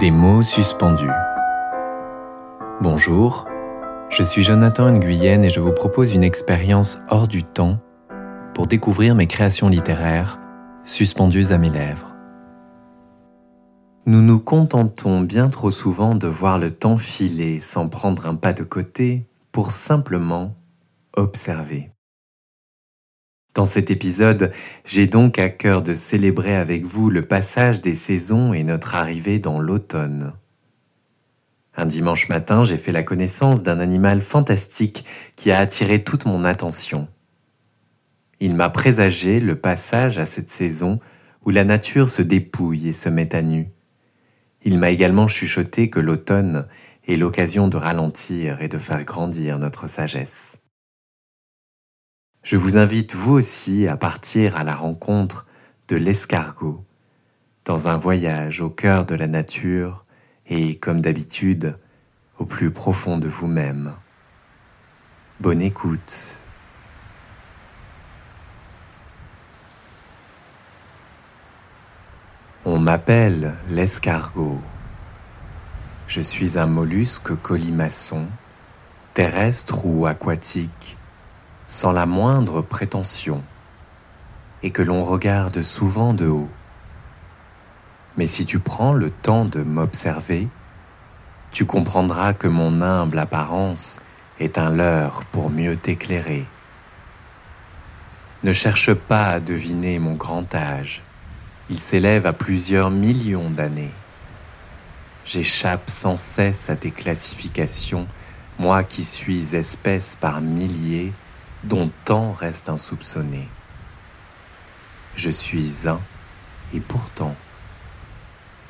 Des mots suspendus. Bonjour, je suis Jonathan Nguyen et je vous propose une expérience hors du temps pour découvrir mes créations littéraires suspendues à mes lèvres. Nous nous contentons bien trop souvent de voir le temps filer sans prendre un pas de côté pour simplement observer. Dans cet épisode, j'ai donc à cœur de célébrer avec vous le passage des saisons et notre arrivée dans l'automne. Un dimanche matin, j'ai fait la connaissance d'un animal fantastique qui a attiré toute mon attention. Il m'a présagé le passage à cette saison où la nature se dépouille et se met à nu. Il m'a également chuchoté que l'automne est l'occasion de ralentir et de faire grandir notre sagesse. Je vous invite vous aussi à partir à la rencontre de l'escargot, dans un voyage au cœur de la nature et, comme d'habitude, au plus profond de vous-même. Bonne écoute. On m'appelle l'escargot. Je suis un mollusque colimaçon, terrestre ou aquatique sans la moindre prétention, et que l'on regarde souvent de haut. Mais si tu prends le temps de m'observer, tu comprendras que mon humble apparence est un leurre pour mieux t'éclairer. Ne cherche pas à deviner mon grand âge, il s'élève à plusieurs millions d'années. J'échappe sans cesse à tes classifications, moi qui suis espèce par milliers dont tant reste insoupçonné. Je suis un et pourtant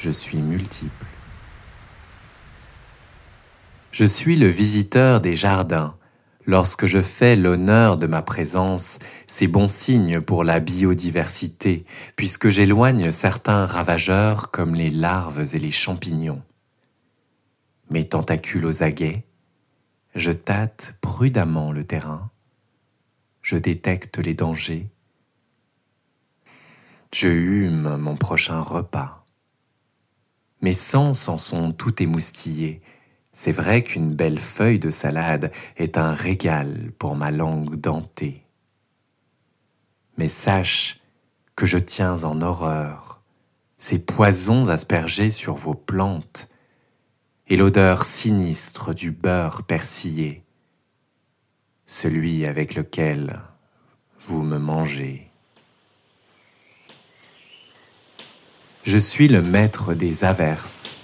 je suis multiple. Je suis le visiteur des jardins. Lorsque je fais l'honneur de ma présence, c'est bon signe pour la biodiversité, puisque j'éloigne certains ravageurs comme les larves et les champignons. Mes tentacules aux aguets, je tâte prudemment le terrain, je détecte les dangers. Je hume mon prochain repas. Mes sens en sont tout émoustillés. C'est vrai qu'une belle feuille de salade est un régal pour ma langue dentée. Mais sache que je tiens en horreur ces poisons aspergés sur vos plantes et l'odeur sinistre du beurre persillé celui avec lequel vous me mangez. Je suis le maître des averses.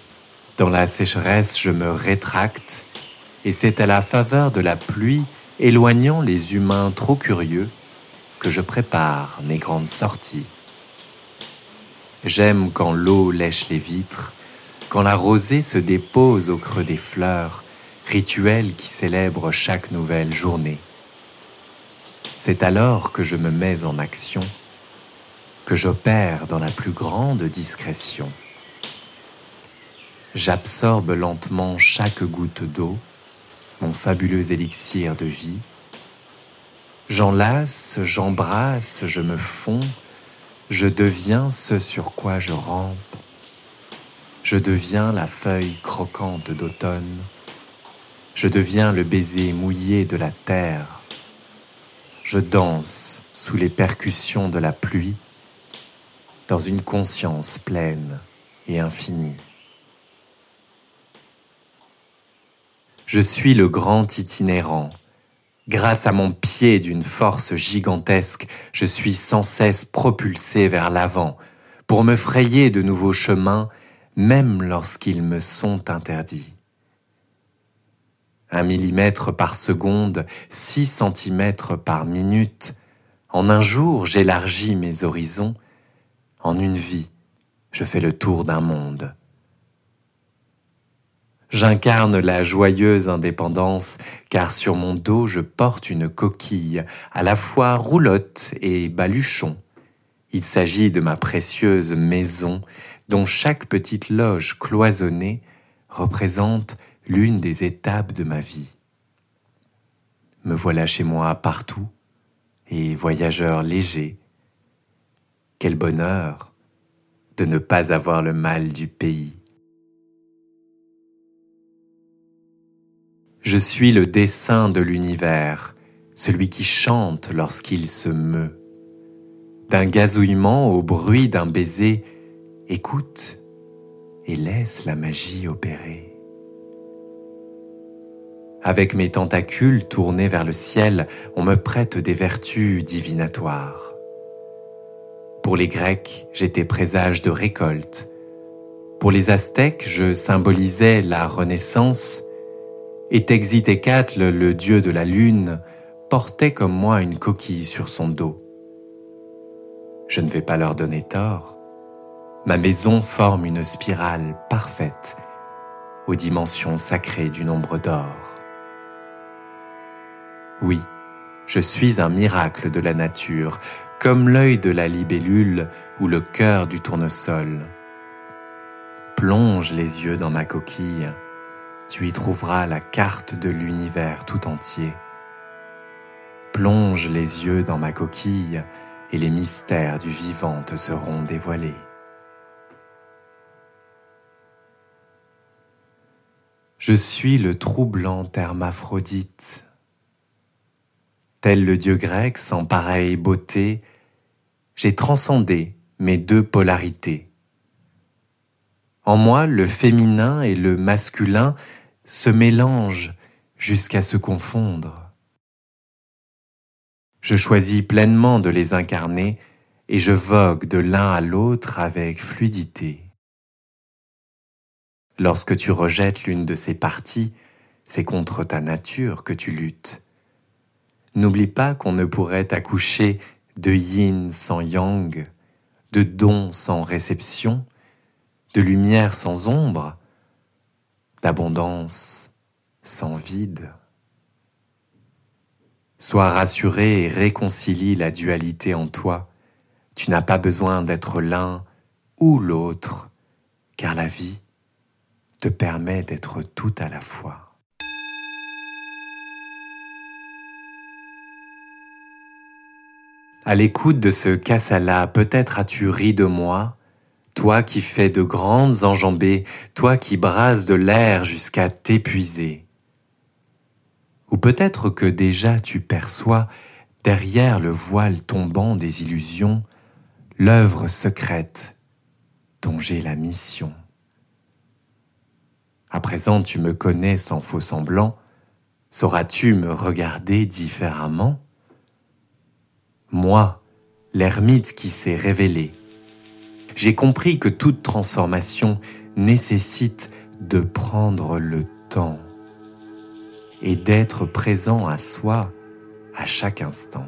Dans la sécheresse, je me rétracte, et c'est à la faveur de la pluie, éloignant les humains trop curieux, que je prépare mes grandes sorties. J'aime quand l'eau lèche les vitres, quand la rosée se dépose au creux des fleurs, rituel qui célèbre chaque nouvelle journée. C'est alors que je me mets en action, que j'opère dans la plus grande discrétion. J'absorbe lentement chaque goutte d'eau, mon fabuleux élixir de vie. J'enlace, j'embrasse, je me fonds, je deviens ce sur quoi je rampe. Je deviens la feuille croquante d'automne je deviens le baiser mouillé de la terre. Je danse sous les percussions de la pluie dans une conscience pleine et infinie. Je suis le grand itinérant. Grâce à mon pied d'une force gigantesque, je suis sans cesse propulsé vers l'avant pour me frayer de nouveaux chemins, même lorsqu'ils me sont interdits un millimètre par seconde, six centimètres par minute. En un jour, j'élargis mes horizons. En une vie, je fais le tour d'un monde. J'incarne la joyeuse indépendance, car sur mon dos je porte une coquille, à la fois roulotte et baluchon. Il s'agit de ma précieuse maison, dont chaque petite loge cloisonnée représente l'une des étapes de ma vie. Me voilà chez moi partout et voyageur léger. Quel bonheur de ne pas avoir le mal du pays. Je suis le dessein de l'univers, celui qui chante lorsqu'il se meut. D'un gazouillement au bruit d'un baiser, écoute et laisse la magie opérer. Avec mes tentacules tournés vers le ciel, on me prête des vertus divinatoires. Pour les Grecs, j'étais présage de récolte. Pour les Aztèques, je symbolisais la renaissance. Et Texitecatl, le dieu de la lune, portait comme moi une coquille sur son dos. Je ne vais pas leur donner tort. Ma maison forme une spirale parfaite aux dimensions sacrées du nombre d'or. Oui, je suis un miracle de la nature, comme l'œil de la libellule ou le cœur du tournesol. Plonge les yeux dans ma coquille, tu y trouveras la carte de l'univers tout entier. Plonge les yeux dans ma coquille et les mystères du vivant te seront dévoilés. Je suis le troublant hermaphrodite tel le dieu grec sans pareille beauté, j'ai transcendé mes deux polarités. En moi, le féminin et le masculin se mélangent jusqu'à se confondre. Je choisis pleinement de les incarner et je vogue de l'un à l'autre avec fluidité. Lorsque tu rejettes l'une de ces parties, c'est contre ta nature que tu luttes. N'oublie pas qu'on ne pourrait accoucher de yin sans yang, de don sans réception, de lumière sans ombre, d'abondance sans vide. Sois rassuré et réconcilie la dualité en toi. Tu n'as pas besoin d'être l'un ou l'autre, car la vie te permet d'être tout à la fois. À l'écoute de ce cassala, peut-être as-tu ri de moi, toi qui fais de grandes enjambées, toi qui brases de l'air jusqu'à t'épuiser. Ou peut-être que déjà tu perçois, derrière le voile tombant des illusions, l'œuvre secrète dont j'ai la mission. À présent tu me connais sans faux semblant, sauras-tu me regarder différemment? Moi, l'ermite qui s'est révélé, j'ai compris que toute transformation nécessite de prendre le temps et d'être présent à soi à chaque instant.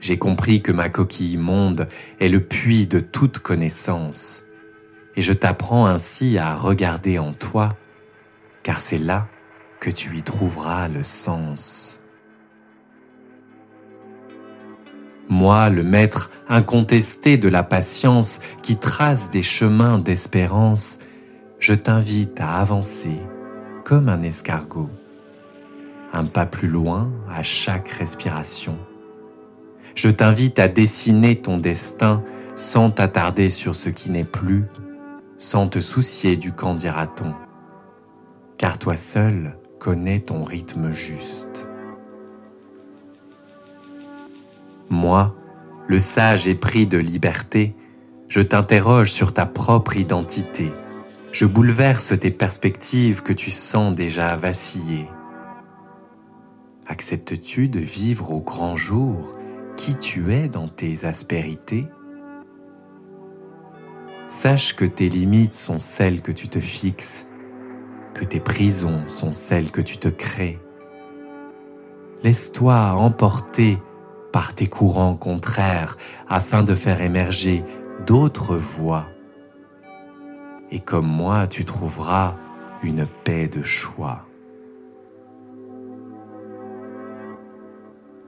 J'ai compris que ma coquille monde est le puits de toute connaissance, et je t'apprends ainsi à regarder en toi, car c'est là que tu y trouveras le sens. Moi le maître incontesté de la patience qui trace des chemins d'espérance, je t'invite à avancer comme un escargot, un pas plus loin à chaque respiration. Je t'invite à dessiner ton destin sans t'attarder sur ce qui n'est plus, sans te soucier du qu'en dira-t-on, car toi seul connais ton rythme juste. Moi, le sage épris de liberté, je t'interroge sur ta propre identité. Je bouleverse tes perspectives que tu sens déjà vaciller. Acceptes-tu de vivre au grand jour qui tu es dans tes aspérités? Sache que tes limites sont celles que tu te fixes, que tes prisons sont celles que tu te crées. Laisse-toi emporter par tes courants contraires afin de faire émerger d'autres voies. Et comme moi, tu trouveras une paix de choix.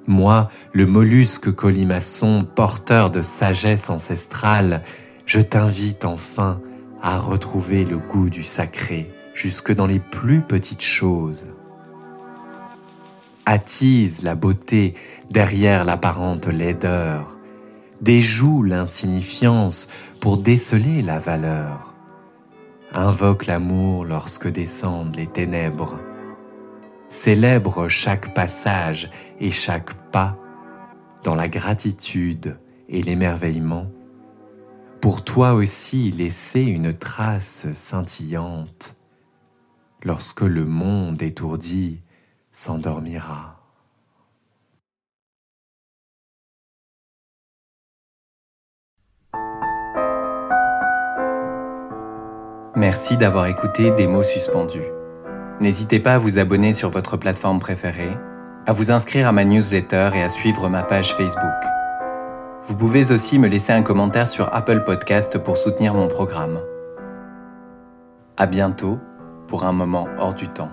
Moi, le mollusque colimaçon, porteur de sagesse ancestrale, je t'invite enfin à retrouver le goût du sacré jusque dans les plus petites choses attise la beauté derrière l'apparente laideur, déjoue l'insignifiance pour déceler la valeur. Invoque l'amour lorsque descendent les ténèbres. Célèbre chaque passage et chaque pas dans la gratitude et l'émerveillement. Pour toi aussi laisser une trace scintillante lorsque le monde étourdi s'endormira. Merci d'avoir écouté Des mots suspendus. N'hésitez pas à vous abonner sur votre plateforme préférée, à vous inscrire à ma newsletter et à suivre ma page Facebook. Vous pouvez aussi me laisser un commentaire sur Apple Podcast pour soutenir mon programme. À bientôt pour un moment hors du temps.